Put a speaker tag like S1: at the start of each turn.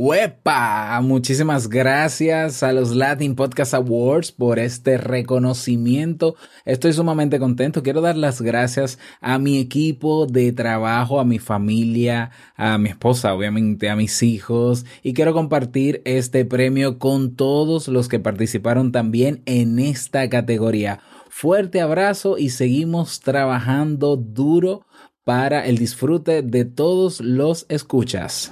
S1: ¡Huepa! Muchísimas gracias a los Latin Podcast Awards por este reconocimiento. Estoy sumamente contento. Quiero dar las gracias a mi equipo de trabajo, a mi familia, a mi esposa, obviamente, a mis hijos. Y quiero compartir este premio con todos los que participaron también en esta categoría. Fuerte abrazo y seguimos trabajando duro para el disfrute de todos los escuchas.